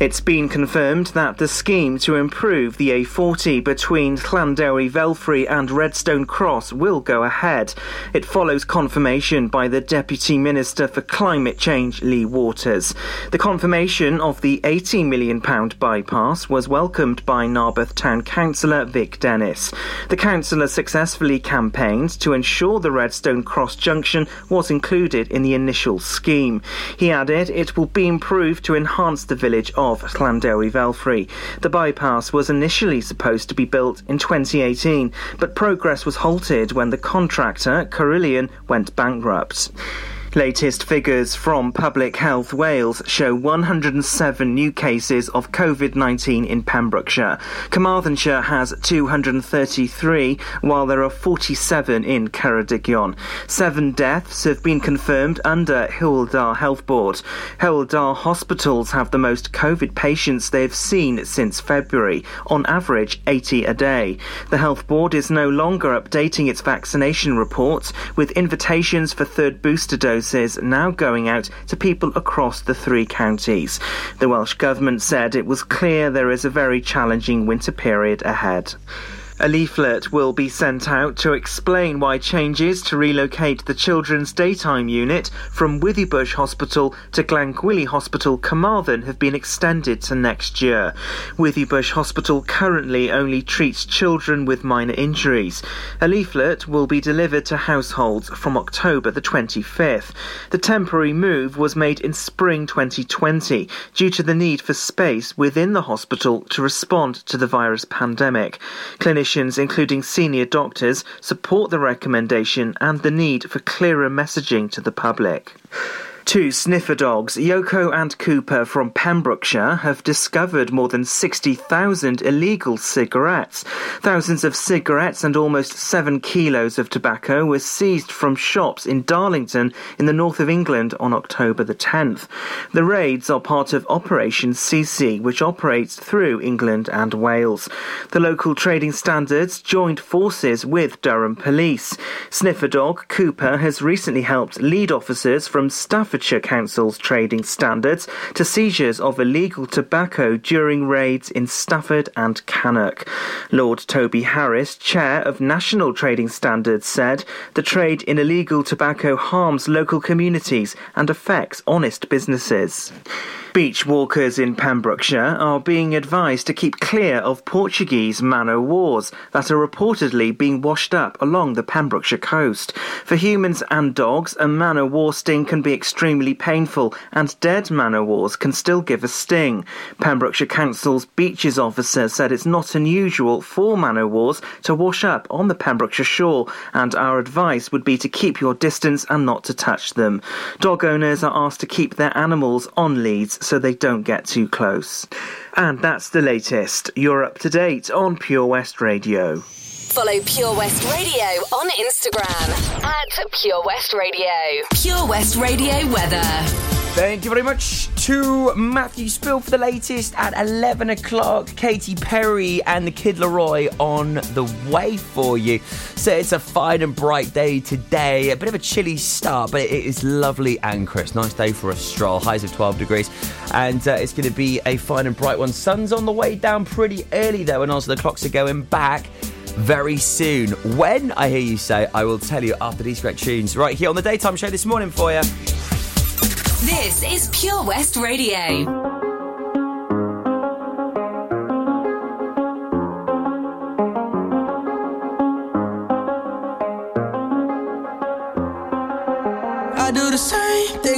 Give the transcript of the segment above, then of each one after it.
It's been confirmed that the scheme to improve the A40 between Llandewi Velfrey and Redstone Cross will go ahead. It follows confirmation by the Deputy Minister for Climate Change, Lee Waters. The confirmation of the £80 million bypass was welcomed by Narberth Town Councillor Vic Dennis. The councillor successfully campaigned to ensure the Redstone Cross junction was included in the initial scheme. He added it will be improved to enhance the village of of Llandewi Velfrey. The bypass was initially supposed to be built in 2018, but progress was halted when the contractor, Carillion, went bankrupt. Latest figures from Public Health Wales show 107 new cases of COVID 19 in Pembrokeshire. Carmarthenshire has 233, while there are 47 in Ceredigion. Seven deaths have been confirmed under Dda Health Board. Dda hospitals have the most COVID patients they've seen since February, on average 80 a day. The Health Board is no longer updating its vaccination reports, with invitations for third booster doses doses now going out to people across the three counties. The Welsh Government said it was clear there is a very challenging winter period ahead. A leaflet will be sent out to explain why changes to relocate the children's daytime unit from Withybush Hospital to Glangwili Hospital, Carmarthen have been extended to next year. Withybush Hospital currently only treats children with minor injuries. A leaflet will be delivered to households from October the 25th. The temporary move was made in spring 2020 due to the need for space within the hospital to respond to the virus pandemic. Clinicians including senior doctors, support the recommendation and the need for clearer messaging to the public. Two sniffer dogs, Yoko and Cooper from Pembrokeshire, have discovered more than 60,000 illegal cigarettes. Thousands of cigarettes and almost seven kilos of tobacco were seized from shops in Darlington in the north of England on October the 10th. The raids are part of Operation CeCe, which operates through England and Wales. The local trading standards joined forces with Durham Police. Sniffer dog Cooper has recently helped lead officers from Staffordshire Council's trading standards to seizures of illegal tobacco during raids in Stafford and Cannock. Lord Toby Harris, chair of National Trading Standards, said the trade in illegal tobacco harms local communities and affects honest businesses. Beach walkers in Pembrokeshire are being advised to keep clear of Portuguese man o' wars that are reportedly being washed up along the Pembrokeshire coast. For humans and dogs, a man o' war sting can be extremely painful, and dead man o' wars can still give a sting. Pembrokeshire Council's beaches officer said it's not unusual for man o' wars to wash up on the Pembrokeshire shore, and our advice would be to keep your distance and not to touch them. Dog owners are asked to keep their animals on leads so they don't get too close. And that's the latest. You're up to date on Pure West Radio. Follow Pure West Radio on Instagram at Pure West Radio. Pure West Radio weather. Thank you very much to Matthew Spill for the latest at 11 o'clock. Katy Perry and the Kid LAROI on the way for you. So it's a fine and bright day today. A bit of a chilly start, but it is lovely and crisp. Nice day for a stroll. Highs of 12 degrees. And uh, it's going to be a fine and bright one. Sun's on the way down pretty early, though, and also the clocks are going back very soon. When, I hear you say, I will tell you after these great tunes. Right here on the Daytime Show this morning for you. This is Pure West Radio.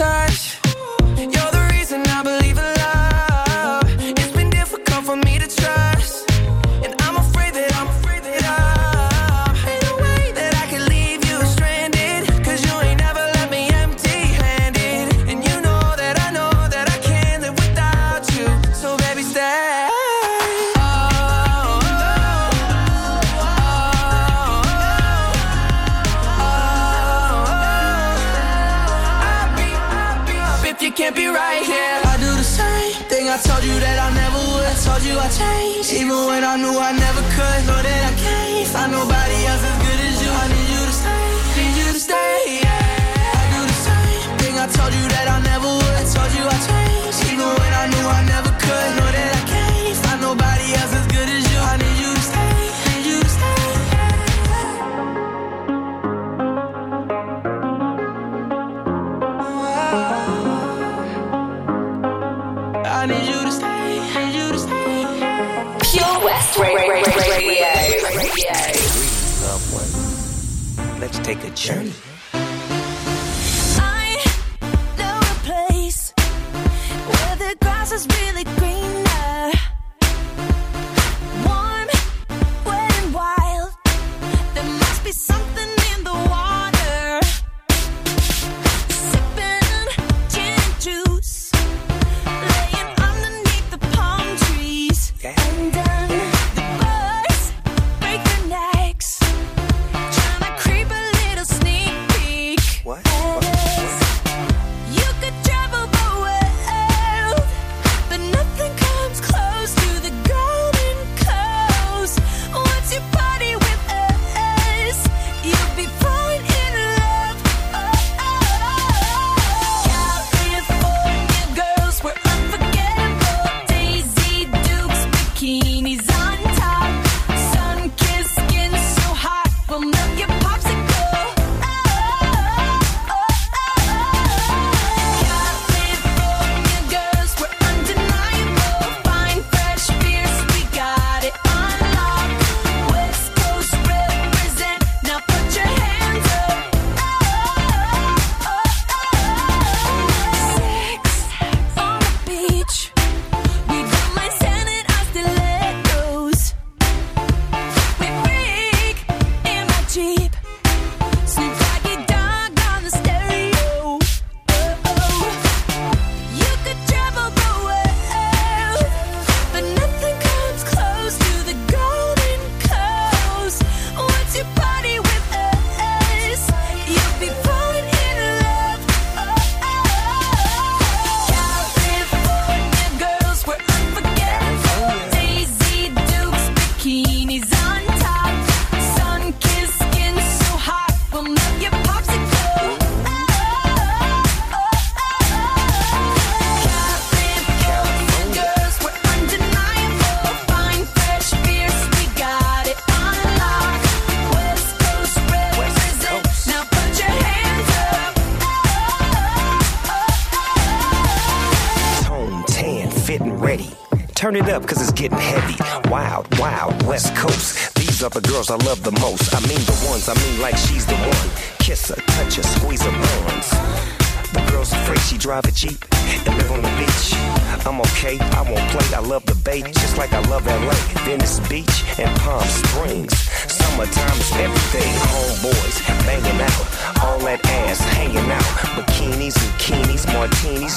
touch.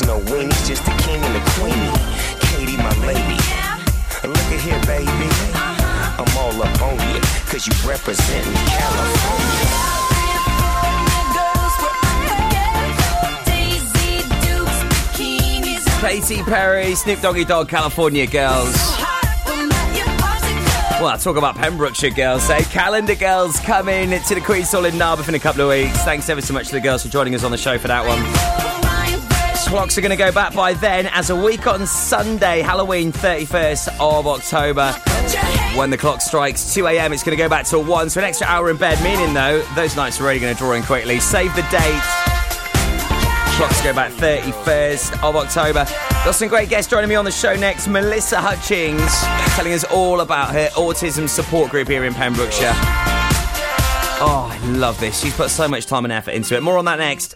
no weenies, just the king and the queenie. Katie, my lady. Look at here, baby. I'm all up on you, cause you represent California. Katy Perry, Snoop Doggy Dogg, California Girls. Well, I talk about Pembrokeshire girls, eh? Calendar girls coming to the Queen's Hall in Narberth in a couple of weeks. Thanks ever so much to the girls for joining us on the show for that one clocks are going to go back by then as a week on Sunday, Halloween, 31st of October. When the clock strikes 2 a.m., it's going to go back to 1, so an extra hour in bed. Meaning, though, those nights are really going to draw in quickly. Save the date clocks go back 31st of October. Got some great guests joining me on the show next. Melissa Hutchings telling us all about her autism support group here in Pembrokeshire. Oh, I love this. She's put so much time and effort into it. More on that next.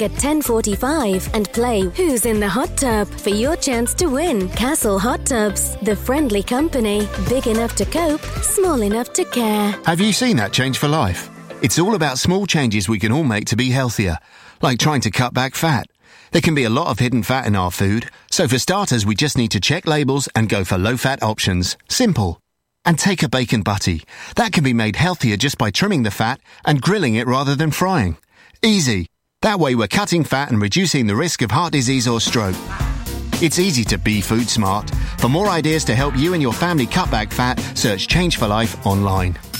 at 10:45 and play Who's in the Hot Tub for your chance to win. Castle Hot Tubs, the friendly company, big enough to cope, small enough to care. Have you seen that change for life? It's all about small changes we can all make to be healthier, like trying to cut back fat. There can be a lot of hidden fat in our food, so for starters, we just need to check labels and go for low fat options. Simple. And take a bacon butty. That can be made healthier just by trimming the fat and grilling it rather than frying. Easy. That way we're cutting fat and reducing the risk of heart disease or stroke. It's easy to be food smart. For more ideas to help you and your family cut back fat, search Change for Life online.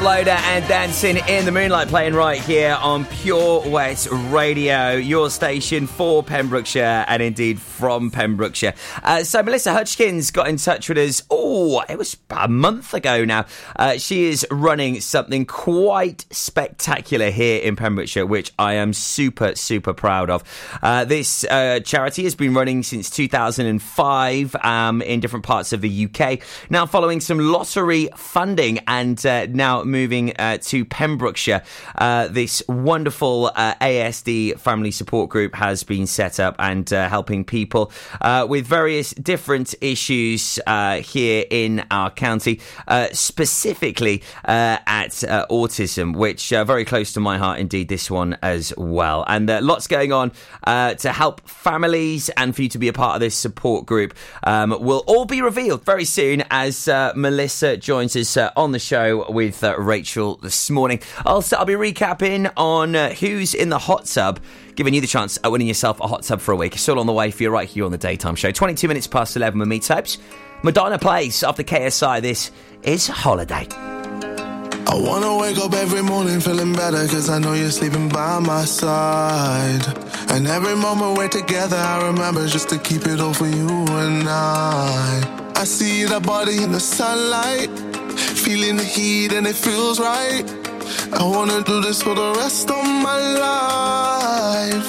Toploader and Dancing in the Moonlight playing right here on Pure West Radio, your station for Pembrokeshire and indeed from Pembrokeshire. Uh, so, Melissa Hutchkins got in touch with us, oh, it was a month ago now. Uh, she is running something quite spectacular here in Pembrokeshire, which I am super, super proud of. Uh, this uh, charity has been running since 2005 um, in different parts of the UK. Now, following some lottery funding and uh, now moving uh, to Pembrokeshire, uh, this wonderful uh, ASD family support group has been set up and uh, helping people uh, with various different issues here in our county, specifically at autism, which uh, very close to my heart indeed. This one as well, and lots going on to help families and for you to be a part of this support group. Um, will all be revealed very soon as Melissa joins us on the show with Rachel this morning. Also, I'll be recapping on uh, who's in the hot tub, giving you the chance at winning yourself a hot tub for a week. It's all on the way for you right here on the daytime show. 22 minutes past 11 with me, types. Madonna plays the KSI. This is Holiday. I wanna wake up every morning feeling better cause I know you're sleeping by my side. And every moment we're together, I remember just to keep it all for you and I. I see that body in the sunlight, feeling the heat and it feels right. I wanna do this for the rest of my life.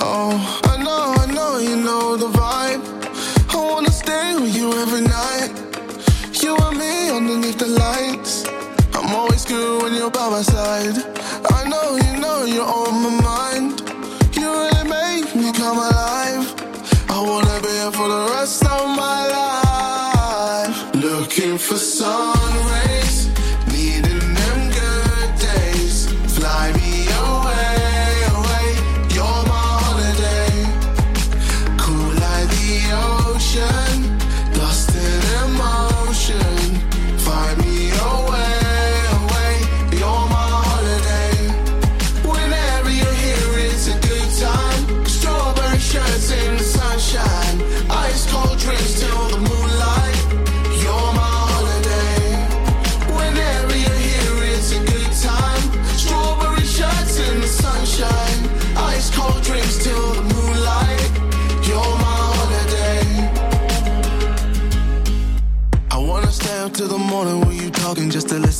Oh, I know, I know, you know the vibe. I wanna stay with you every night. You and me underneath the lights. I'm always good when you're by my side. I know, you know, you're on my mind.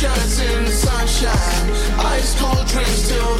Shirts in the sunshine, ice cold drinks till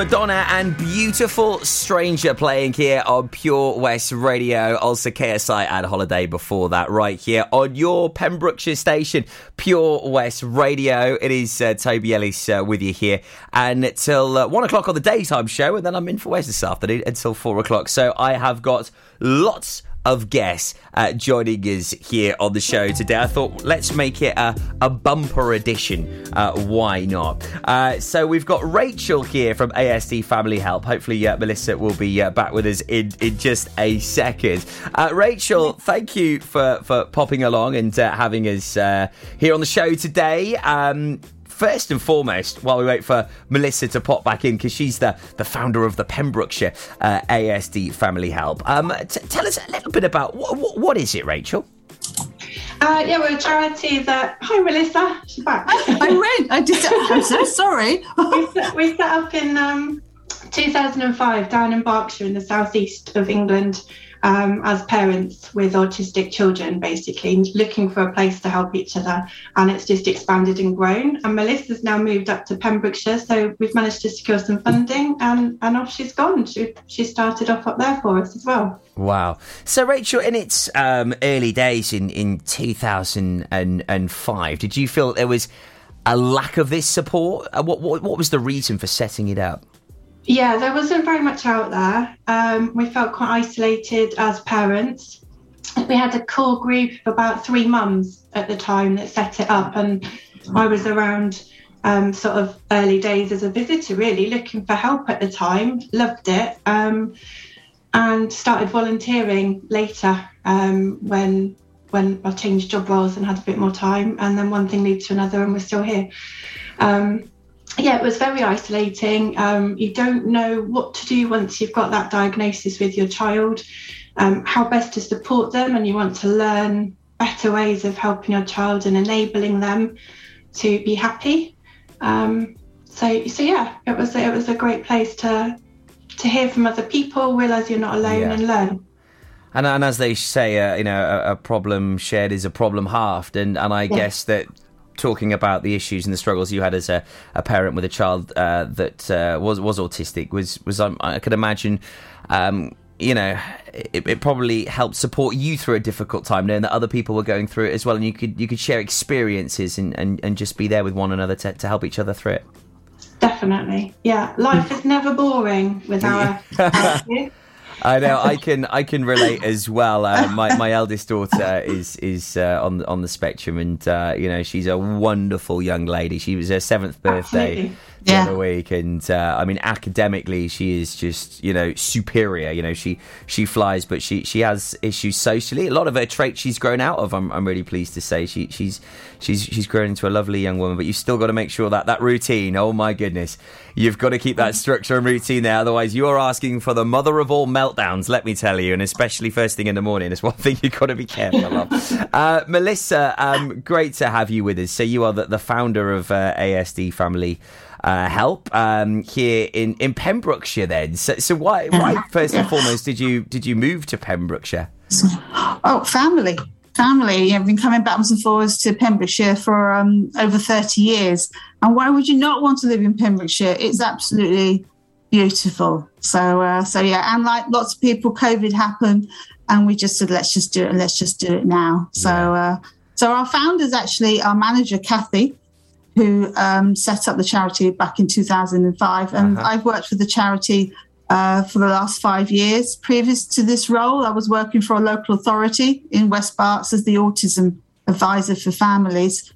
Madonna and Beautiful Stranger playing here on Pure West Radio. Also, KSI and Holiday before that, right here on your Pembrokeshire station, Pure West Radio. It is uh, Toby Ellis uh, with you here. And till uh, one o'clock on the daytime show, and then I'm in for West this afternoon until four o'clock. So I have got lots of guests uh, joining us here on the show today. I thought let's make it a, a bumper edition. Uh, why not? Uh, so we've got Rachel here from ASD Family Help. Hopefully, uh, Melissa will be uh, back with us in, in just a second. Uh, Rachel, thank you for, for popping along and having us here on the show today. Um, First and foremost, while we wait for Melissa to pop back in, because she's the, the founder of the Pembrokeshire uh, ASD Family Help, um, t- tell us a little bit about what, what, what is it, Rachel? Uh, yeah, we're a charity that. Hi, Melissa. She's back. I went. I did. I'm so sorry. we, set, we set up in um, 2005 down in Berkshire in the southeast of England um, as parents with autistic children, basically looking for a place to help each other. And it's just expanded and grown. And Melissa's now moved up to Pembrokeshire, so we've managed to secure some funding, and, and off she's gone. She, she started off up there for us as well. Wow. So, Rachel, in its um, early days in, in 2005, did you feel that there was a lack of this support? Uh, What, what, what was the reason for setting it up? Yeah, there wasn't very much out there. Um, we felt quite isolated as parents. We had a core group of about three mums at the time that set it up, and I was around um, sort of early days as a visitor, really looking for help at the time. Loved it, um, and started volunteering later um, when when I changed job roles and had a bit more time. And then one thing led to another, and we're still here. Um, yeah, it was very isolating. Um, you don't know what to do once you've got that diagnosis with your child, um, how best to support them, and you want to learn better ways of helping your child and enabling them to be happy. Um, so, so yeah, it was it was a great place to to hear from other people, realize you're not alone, Yeah. and learn. And, and as they say, uh, you know, a, a problem shared is a problem halved. And, and I Yeah. guess that talking about the issues and the struggles you had as a, a parent with a child uh, that uh, was was autistic was was um, I could imagine. Um, you know, it, it probably helped support you through a difficult time, knowing that other people were going through it as well, and you could you could share experiences and, and, and just be there with one another to, to help each other through it. Definitely, yeah. Life is never boring with our. I know I can I can relate as well. Uh, my my eldest daughter is is uh, on the on the spectrum, and uh, you know she's a wonderful young lady. She was her seventh birthday Absolutely. The Yeah. other week, and uh, I mean academically she is just you know superior. You know she she flies, but she she has issues socially. A lot of her traits she's grown out of. I'm I'm really pleased to say she she's she's she's grown into a lovely young woman. But you've still got to make sure that that routine. Oh my goodness, you've got to keep that structure and routine there. Otherwise, you are asking for the mother of all meltdowns. Let me tell you, and especially first thing in the morning is one thing you've got to be careful of. Uh, Melissa, um, great to have you with us. So you are the, the founder of uh, ASD Family. Uh, help um, here in, in Pembrokeshire. Then, so, so why, why first and foremost did you did you move to Pembrokeshire? Oh, family. Family. I've been coming backwards and forwards to Pembrokeshire for um, over 30 years. And why would you not want to live in Pembrokeshire? It's absolutely beautiful. So, uh, so yeah, and like lots of people, COVID happened, and we just said, let's just do it and let's just do it now. So, uh, so our founders actually, our manager, Kathy, who um, set up the charity back in 2005. And Uh-huh. I've worked with the charity uh, for the last five years. Previous to this role, I was working for a local authority in West Berks as the autism advisor for families.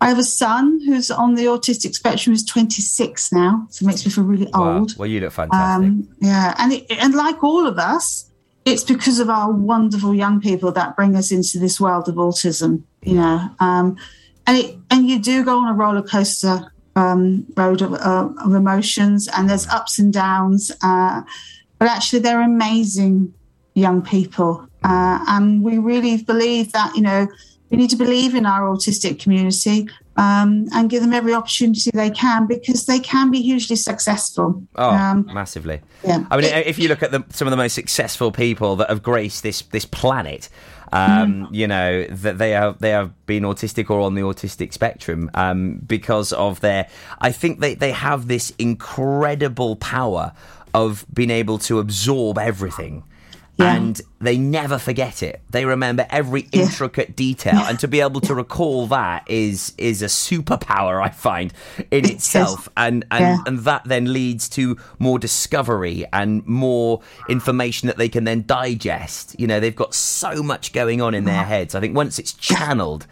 I have a son who's on the autistic spectrum, who's 26 now, so it makes me feel really Wow. old. Well, you look fantastic. Um, yeah, and it, and like all of us, it's because of our wonderful young people that bring us into this world of autism. You know, um, and it and you do go on a roller coaster um, road of, uh, of emotions, and there's ups and downs. Uh, but actually, they're amazing young people, uh, and we really believe that you know we need to believe in our autistic community um, and give them every opportunity they can because they can be hugely successful. Oh, Um, massively. yeah. I mean, if you look at the, some of the most successful people that have graced this this planet, um, you know that they have they have been autistic or on the autistic spectrum um, because of their. I think they they have this incredible power of being able to absorb everything. And they never forget it. They remember every intricate detail, and to be able to recall that is is a superpower. I find in itself, and and Yeah. and that then leads to more discovery and more information that they can then digest. You know, they've got so much going on in their heads. I think once it's channeled,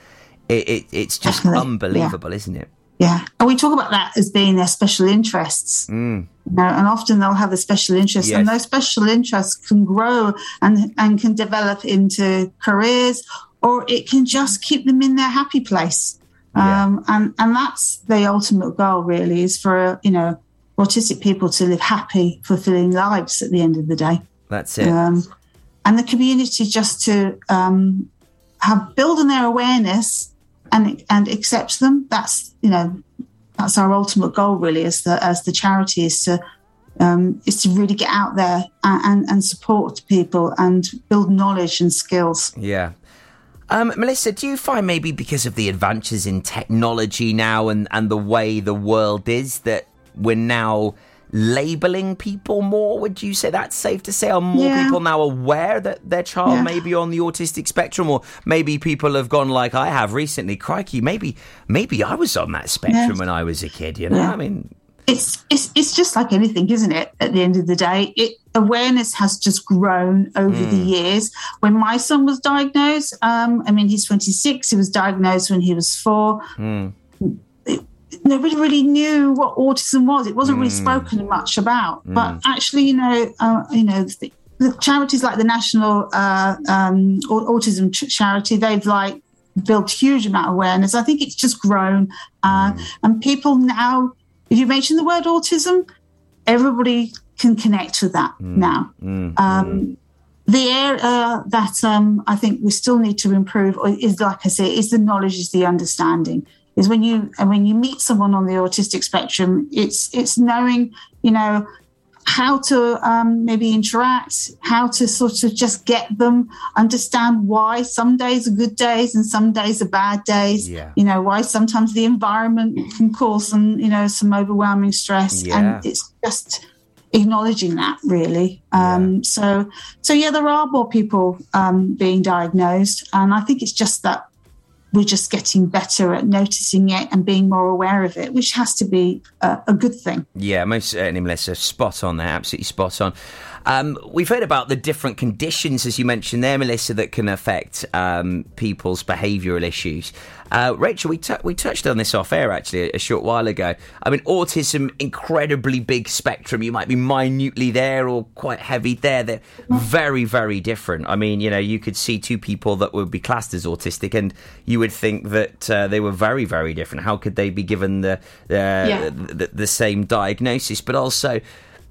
it, it it's just Definitely, unbelievable, isn't it? Yeah, and we talk about that as being their special interests. Mm. You know, and often they'll have a special interest, and those special interests can grow and and can develop into careers, or it can just keep them in their happy place. Um, and and that's the ultimate goal, really, is for you know autistic people to live happy, fulfilling lives at the end of the day. That's it. Um, and the community just to um, have build on their awareness and and accept them. That's you know that's our ultimate goal really as the as the charity is to um, is to really get out there and, and, and support people and build knowledge and skills. Yeah. Um, Melissa, do you find maybe because of the advances in technology now and, and the way the world is that we're now labeling people more? Would you say that's safe to say? Are more Yeah. people now aware that their child Yeah. may be on the autistic spectrum, or maybe people have gone like I have recently? Crikey, maybe maybe I was on that spectrum Yeah. when I was a kid. You know. I mean, It's it's it's just like anything, isn't it? At the end of the day, it awareness has just grown over the years. When my son was diagnosed, um, I mean, he's 26. He was diagnosed when he was four. mm, nobody really knew what autism was. It wasn't really spoken much about. But actually, you know, uh, you know, the, the charities like the National uh, um, Autism Ch- Charity, they've like built huge amount of awareness. I think it's just grown, uh, and people now, if you mention the word autism, everybody can connect with that now. mm, Um, the area that um, I think we still need to improve is, like I say, is the knowledge, is the understanding. Is when you and when you meet someone on the autistic spectrum, it's it's knowing, you know, how to um, maybe interact, how to sort of just get them, understand why some days are good days and some days are bad days. Yeah. You know, why sometimes the environment can cause some, you know, some overwhelming stress. Yeah. And it's just acknowledging that really. Um, So, so yeah, there are more people um, being diagnosed. And I think it's just that we're just getting better at noticing it and being more aware of it, which has to be a, a good thing. Yeah, most certainly, Melissa. Spot on there, absolutely spot on. Um, we've heard about the different conditions, as you mentioned there, Melissa, that can affect um, people's behavioural issues. Uh, Rachel, we, t- we touched on this off air actually a, a short while ago. I mean, autism, incredibly big spectrum. You might be minutely there or quite heavy there. They're very, very different. I mean, you know, you could see two people that would be classed as autistic, and you would think that uh, they were very, very different. How could they be given the the, Yeah. the, the same diagnosis? But also,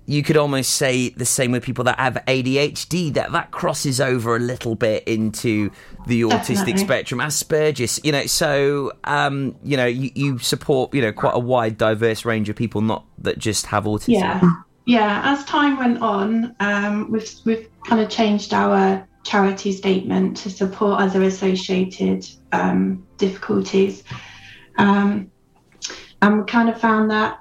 you could almost say the same with people that have ADHD. That that crosses over a little bit into the autistic Definitely. spectrum, Asperger's. You know, so um, you know, you, you support you know quite a wide, diverse range of people, not that just have autism. Yeah, yeah. As time went on, um, we've we've kind of changed our charity statement to support other associated um, difficulties, um, and we kind of found that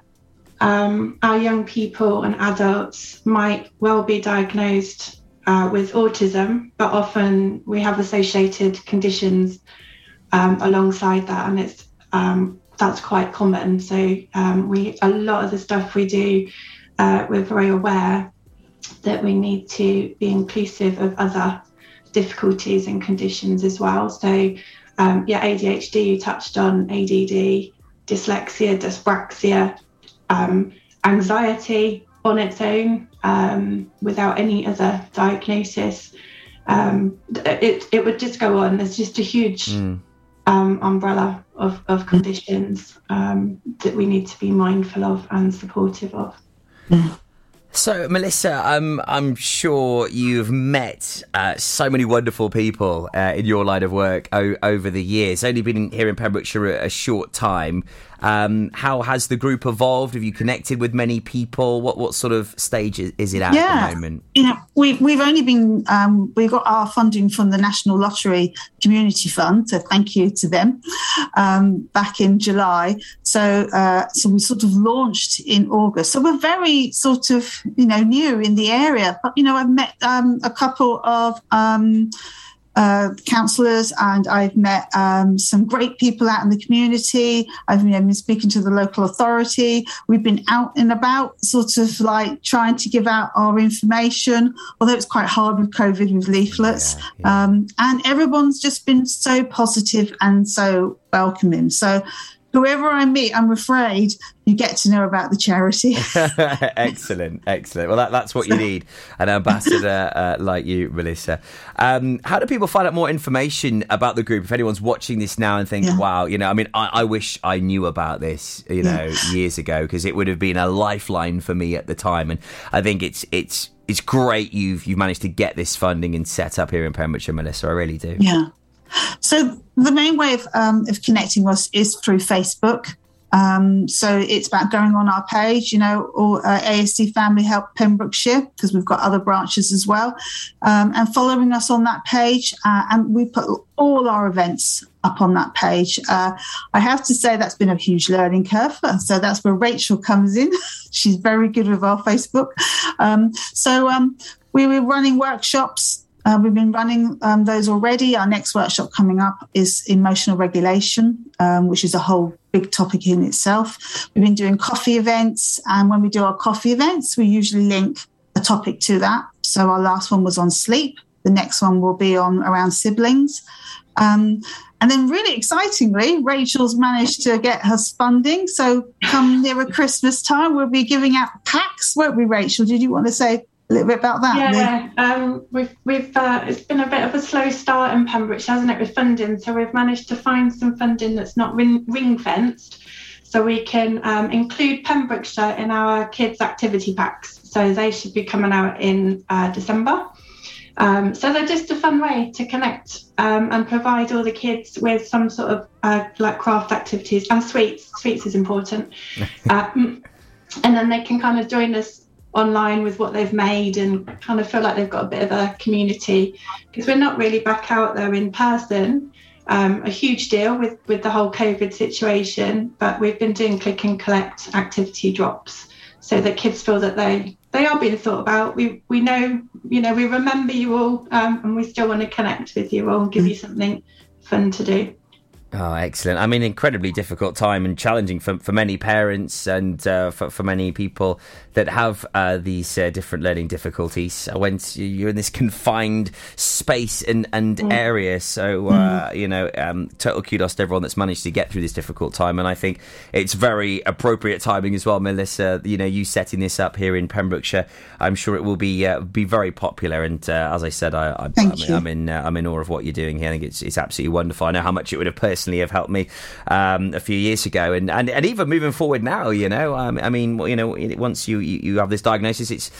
um, our young people and adults might well be diagnosed uh, with autism, but often we have associated conditions um, alongside that, and it's um, that's quite common. So um, we a lot of the stuff we do, uh, we're very aware that we need to be inclusive of other difficulties and conditions as well. So um, yeah, ADHD you touched on, ADD, dyslexia, dyspraxia, um, anxiety on its own um, without any other diagnosis. Um, it, it would just go on. There's just a huge um, umbrella of, of conditions um, that we need to be mindful of and supportive of. So, Melissa, um, I'm sure you've met uh, so many wonderful people uh, in your line of work o- over the years. Only been here in Pembrokeshire a, a short time. Um, how has the group evolved? Have you connected with many people? What what sort of stage is, is it at Yeah. at the moment? you know, we've we've only been um, we got our funding from the National Lottery Community Fund, so thank you to them. Um, back in July, so uh, so we sort of launched in August. So we're very sort of you know new in the area, but you know I've met um, a couple of. Uh, councillors and I've met um, some great people out in the community. I've you know, been speaking to the local authority. We've been out and about, sort of like trying to give out our information, although it's quite hard with COVID with leaflets. Um, and everyone's just been so positive and so welcoming. So whoever I meet, I'm afraid you get to know about the charity. excellent, excellent. Well, that, that's what you need an ambassador uh, like you, Melissa. Um, how do people find out more information about the group? If anyone's watching this now and thinks, wow, you know, I mean, I, I wish I knew about this, you know, years ago, because it would have been a lifeline for me at the time. And I think it's, it's, it's great you've you've managed to get this funding and set up here in Pembrokeshire, Melissa. I really do. Yeah. So the main way of, um, of connecting us is through Facebook. Um, so it's about going on our page, you know, or uh, ASD Family Help Pembrokeshire, because we've got other branches as well, um, and following us on that page. Uh, and we put all our events up on that page. Uh, I have to say that's been a huge learning curve. So that's where Rachel comes in. She's very good with our Facebook. Um, so um, we were running workshops uh, we've been running um, those already. Our next workshop coming up is emotional regulation, um, which is a whole big topic in itself. We've been doing coffee events, and when we do our coffee events, we usually link a topic to that. So our last one was on sleep. The next one will be on around siblings. Um, and then, really excitingly, Rachel's managed to get her funding. So, come nearer Christmas time, we'll be giving out packs, won't we, Rachel? Did you want to say a little bit about that? Yeah, um, we've we've uh, it's been a bit of a slow start in Pembrokeshire, hasn't it, with funding? So we've managed to find some funding that's not ring, ring fenced, so we can um, include Pembrokeshire in our kids' activity packs. So they should be coming out in uh, December. Um, so they're just a fun way to connect um, and provide all the kids with some sort of uh, like craft activities and sweets. Sweets is important. um, and then they can kind of join us online with what they've made and kind of feel like they've got a bit of a community because we're not really back out there in person. Um, a huge deal with with the whole COVID situation, but we've been doing click and collect activity drops so that kids feel that they they are being thought about. We we know you know we remember you all, um, and we still want to connect with you all and give you something fun to do. Oh, excellent. I mean, incredibly difficult time and challenging for, for many parents and uh, for, for many people that have uh, these uh, different learning difficulties. When you're in this confined space and, and Mm. area. So, uh, you know, um, total kudos to everyone that's managed to get through this difficult time. And I think it's very appropriate timing as well, Melissa. You know, you setting this up here in Pembrokeshire, I'm sure it will be uh, be very popular. And uh, as I said, I, I, Thank I'm, you. I'm in uh, I'm in awe of what you're doing here. I think it's it's absolutely wonderful. I know how much it would have personally have helped me um, a few years ago, and, and and even moving forward now. You know, um, I mean, you know, once you you have this diagnosis, it's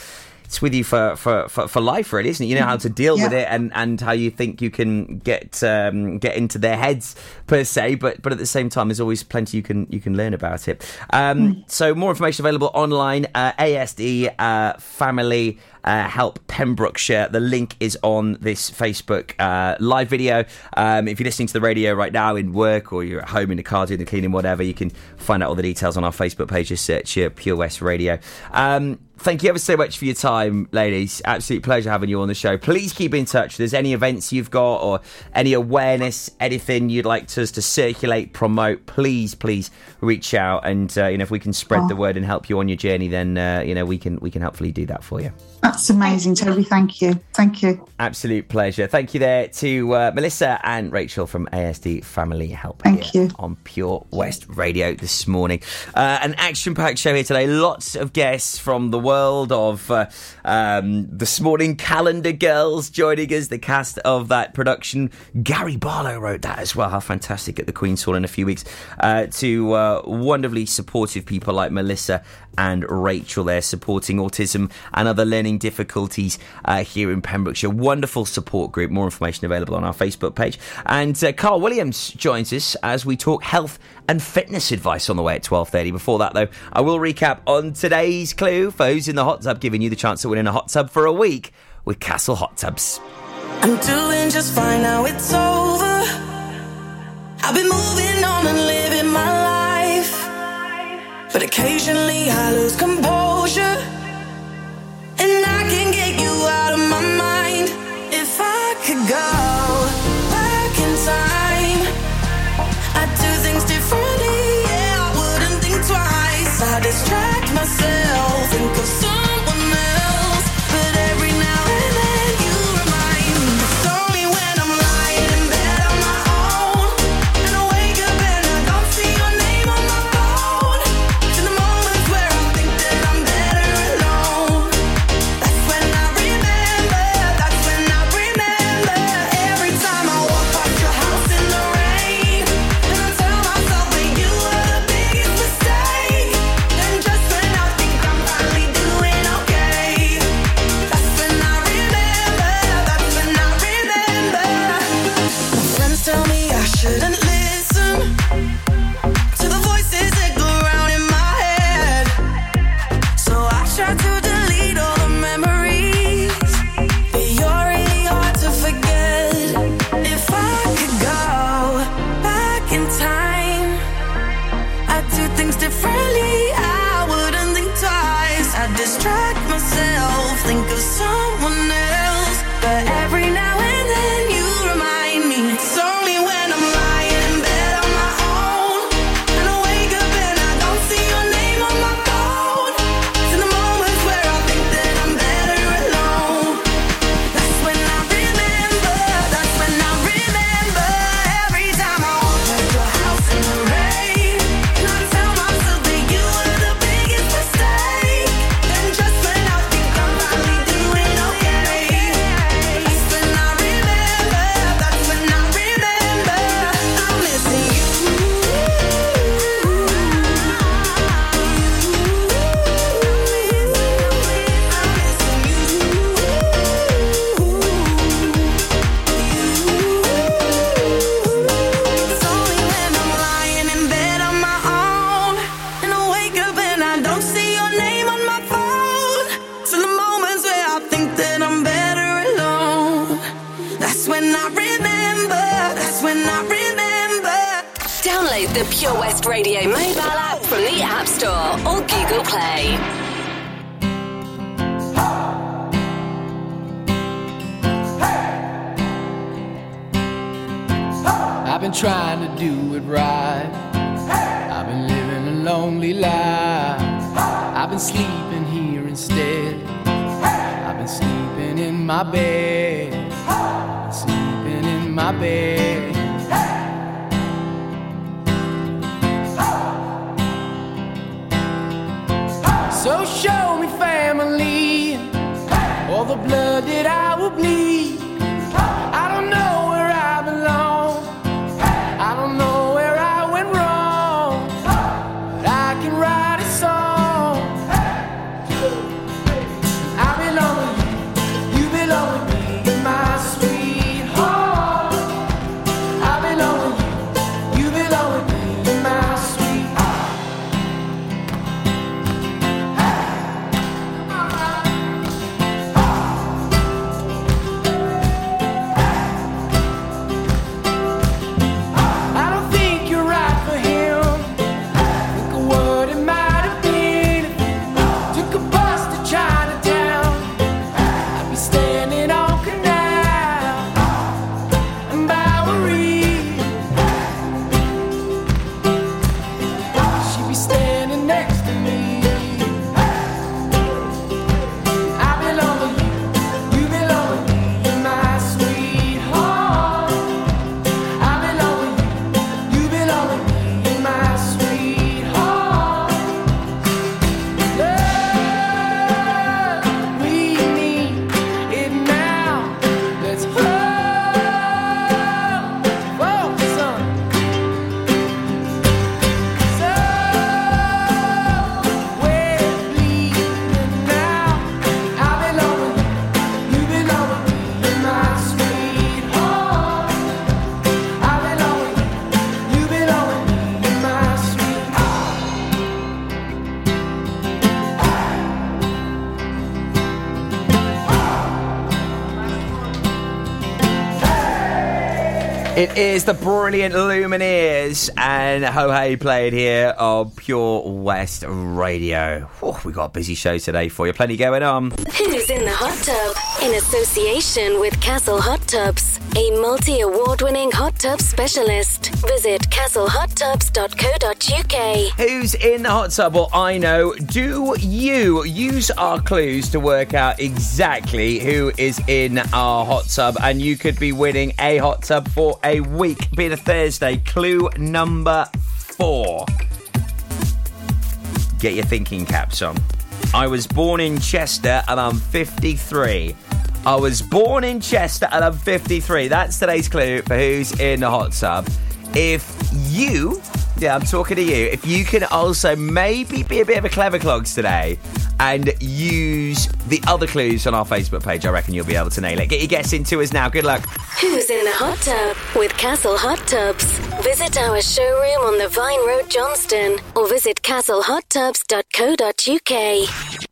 it's with you for, for, for, for life, really, isn't it? You know how to deal with it and, and how you think you can get um, get into their heads per se, but but at the same time, there's always plenty you can you can learn about it. Um, So more information available online. Uh, ASD uh, Family uh, Help Pembrokeshire. The link is on this Facebook uh, live video. Um, if you're listening to the radio right now in work or you're at home in the car doing the cleaning, whatever, you can find out all the details on our Facebook page. Just search uh, Pure West Radio. Um, Thank you ever so much for your time, ladies. Absolute pleasure having you on the show. Please keep in touch. If there's any events you've got or any awareness, anything you'd like to, us to circulate, promote, please, please reach out. And uh, you know, if we can spread Oh. the word and help you on your journey, then uh, you know we can we can hopefully do that for you. That's amazing, Toby. Thank you. Thank you. Absolute pleasure. Thank you there to uh, Melissa and Rachel from ASD Family Help. Thank here you. On Pure West Radio this morning. Uh, an action packed show here today. Lots of guests from the world of uh, um, This Morning Calendar Girls joining us, the cast of that production. Gary Barlow wrote that as well. How fantastic at the Queen's Hall in a few weeks. Uh, to uh, wonderfully supportive people like Melissa and Rachel there supporting autism and other learning difficulties uh, here in Pembrokeshire. Wonderful support group. More information available on our Facebook page. And uh, Carl Williams joins us as we talk health and fitness advice on the way at 12.30. Before that, though, I will recap on today's clue for who's in the hot tub, giving you the chance to win in a hot tub for a week with Castle Hot Tubs. I'm doing just fine now it's over. I've been moving on and living my life. But occasionally I lose composure. And I can get you out of my mind. If I could go blood that I will bleed. It is the brilliant Lumineers and Ho Hey played here on Pure West Radio. We got a busy show today for you. Plenty going on. Who's in the hot tub? In association with Castle Hot Tubs, a multi award winning hot tub specialist. Visit castlehottubs.co.uk. Who's in the hot tub? Well, I know. Do you use our clues to work out exactly who is in our hot tub? And you could be winning a hot tub for a week, being a Thursday. Clue number four. Get your thinking caps on. I was born in Chester and I'm 53. I was born in Chester and I'm 53. That's today's clue for who's in the hot tub. If you, yeah, I'm talking to you, if you can also maybe be a bit of a clever clogs today and use the other clues on our Facebook page, I reckon you'll be able to nail it. Get your guess into us now. Good luck. Who's in the hot tub? With Castle Hot Tubs. Visit our showroom on the Vine Road, Johnston, or visit castlehottubs.co.uk.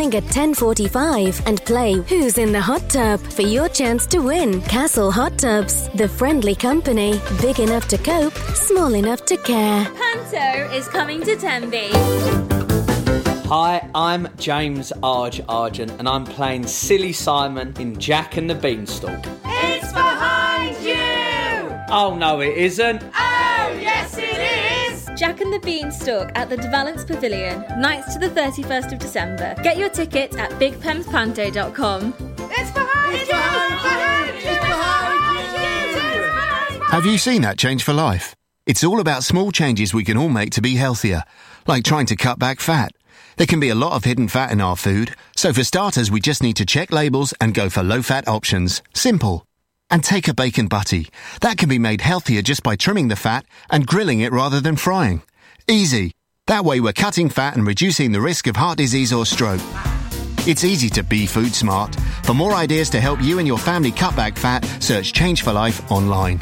at 10:45 and play Who's in the Hot Tub for your chance to win. Castle Hot Tubs, the friendly company, big enough to cope, small enough to care. Panto is coming to Tenby. Hi, I'm James Arge Argent, and I'm playing Silly Simon in Jack and the Beanstalk. It's behind you! Oh no, it isn't. Oh, Yes, it is! Jack and the Beanstalk at the De Valence Pavilion, nights to the 31st of December. Get your tickets at bigpemspando.com. It's behind you! It's behind you! Have you seen that change for life? It's all about small changes we can all make to be healthier, like trying to cut back fat. There can be a lot of hidden fat in our food, so for starters, we just need to check labels and go for low fat options. Simple. And take a bacon butty. That can be made healthier just by trimming the fat and grilling it rather than frying. Easy. That way we're cutting fat and reducing the risk of heart disease or stroke. It's easy to be food smart. For more ideas to help you and your family cut back fat, search Change for Life online.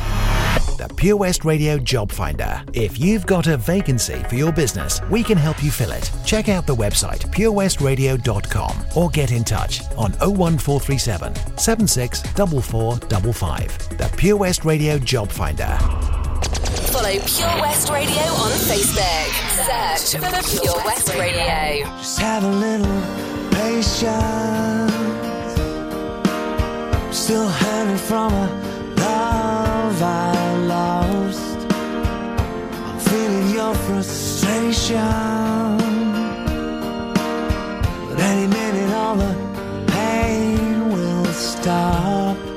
The Pure West Radio Job Finder. If you've got a vacancy for your business, we can help you fill it. Check out the website purewestradio.com or get in touch on 01437 764455. The Pure West Radio Job Finder. Follow Pure West Radio on Facebook. Search for Pure West Radio. Just have a little patience. Still hanging from a I lost. I'm feeling your frustration. But any minute, all the pain will stop.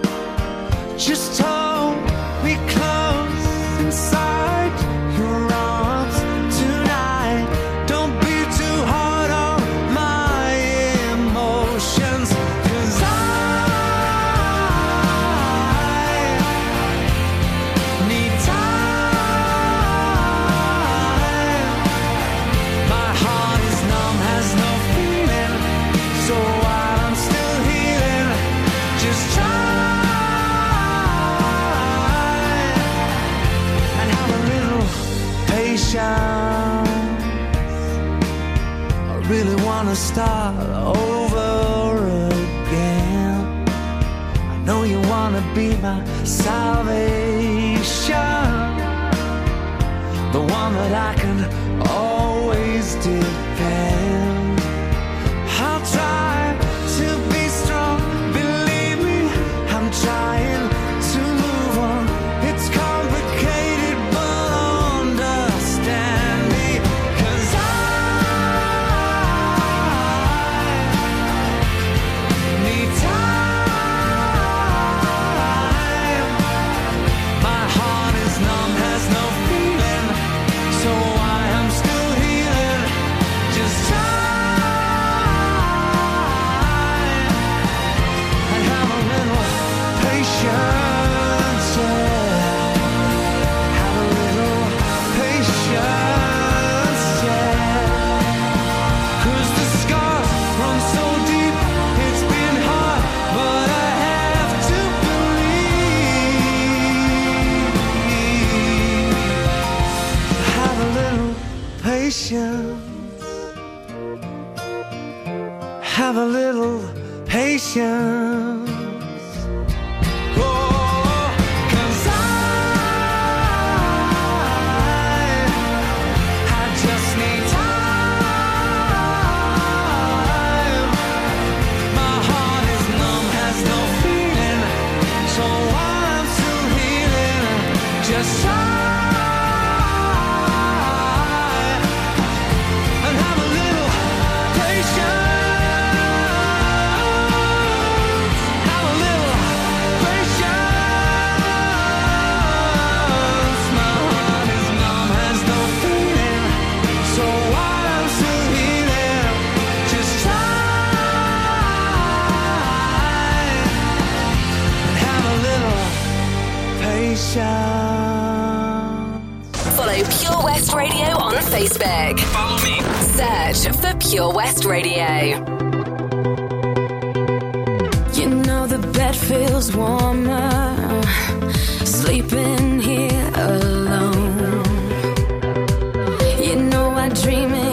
Start over again. I know you wanna be my salvation, the one that I can always depend. dreaming.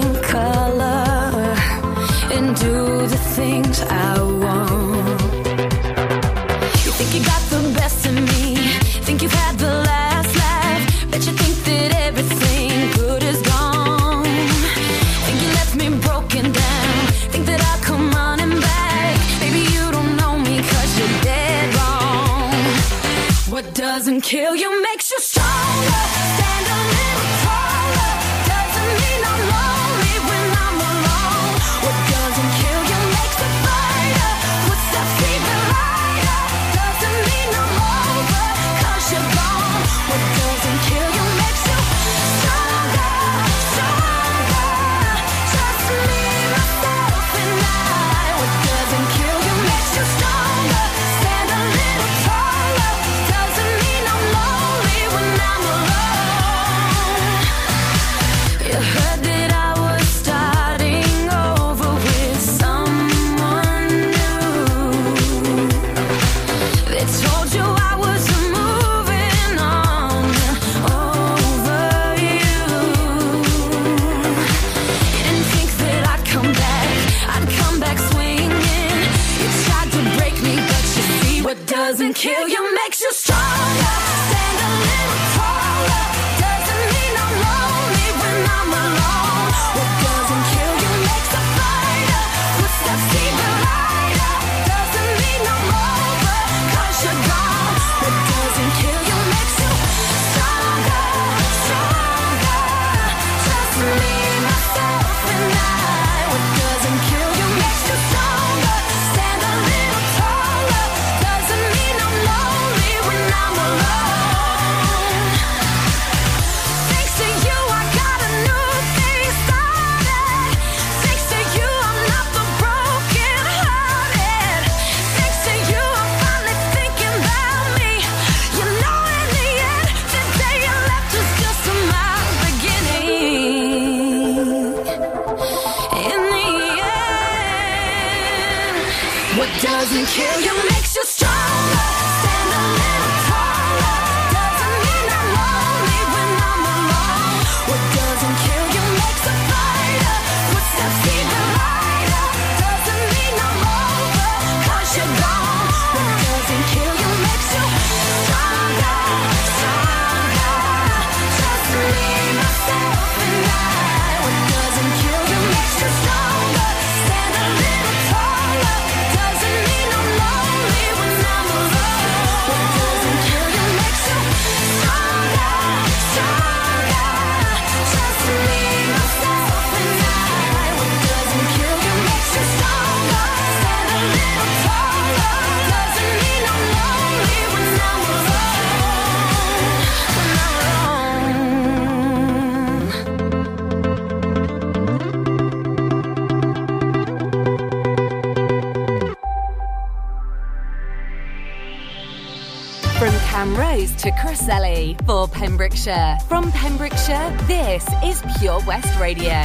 Pure West Radio.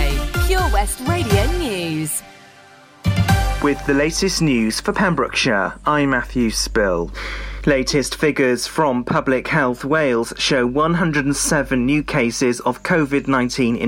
Pure West Radio News. With the latest news for Pembrokeshire, I'm Matthew Spill. Latest figures from Public Health Wales show 107 new cases of COVID 19 in